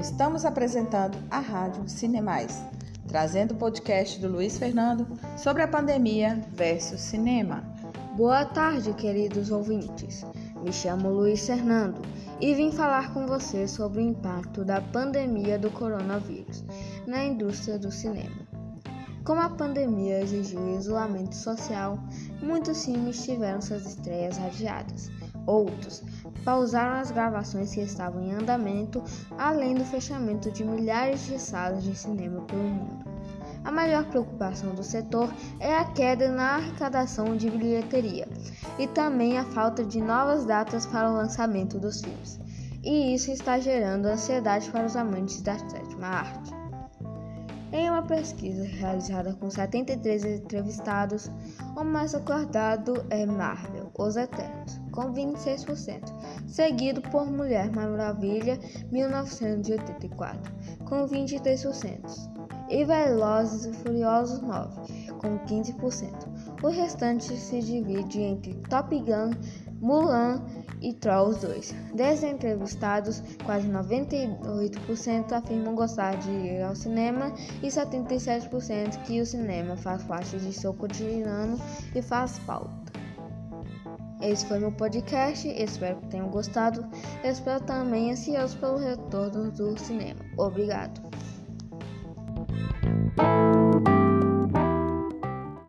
Estamos apresentando a Rádio Cinemais, trazendo o podcast do Luiz Fernando sobre a pandemia versus cinema. Boa tarde, queridos ouvintes. Me chamo Luiz Fernando e vim falar com você sobre o impacto da pandemia do coronavírus na indústria do cinema. Como a pandemia exigiu isolamento social, muitos filmes tiveram suas estreias adiadas. Outros pausaram as gravações que estavam em andamento, além do fechamento de milhares de salas de cinema pelo mundo. A maior preocupação do setor é a queda na arrecadação de bilheteria e também a falta de novas datas para o lançamento dos filmes. E isso está gerando ansiedade para os amantes da sétima arte. Em uma pesquisa realizada com 73 entrevistados, o mais acordado é Marvel, Os Eternos, com 26%, seguido por Mulher Maravilha, 1984, com 23% e Velozes e Furiosos 9, com 15%. O restante se divide entre Top Gun, Mulan e Trolls 2. Desde entrevistados, quase 98% afirmam gostar de ir ao cinema e 77% que o cinema faz parte de seu cotidiano e faz falta. Esse foi meu podcast, espero que tenham gostado. Espero também ansioso pelo retorno do cinema. Obrigado.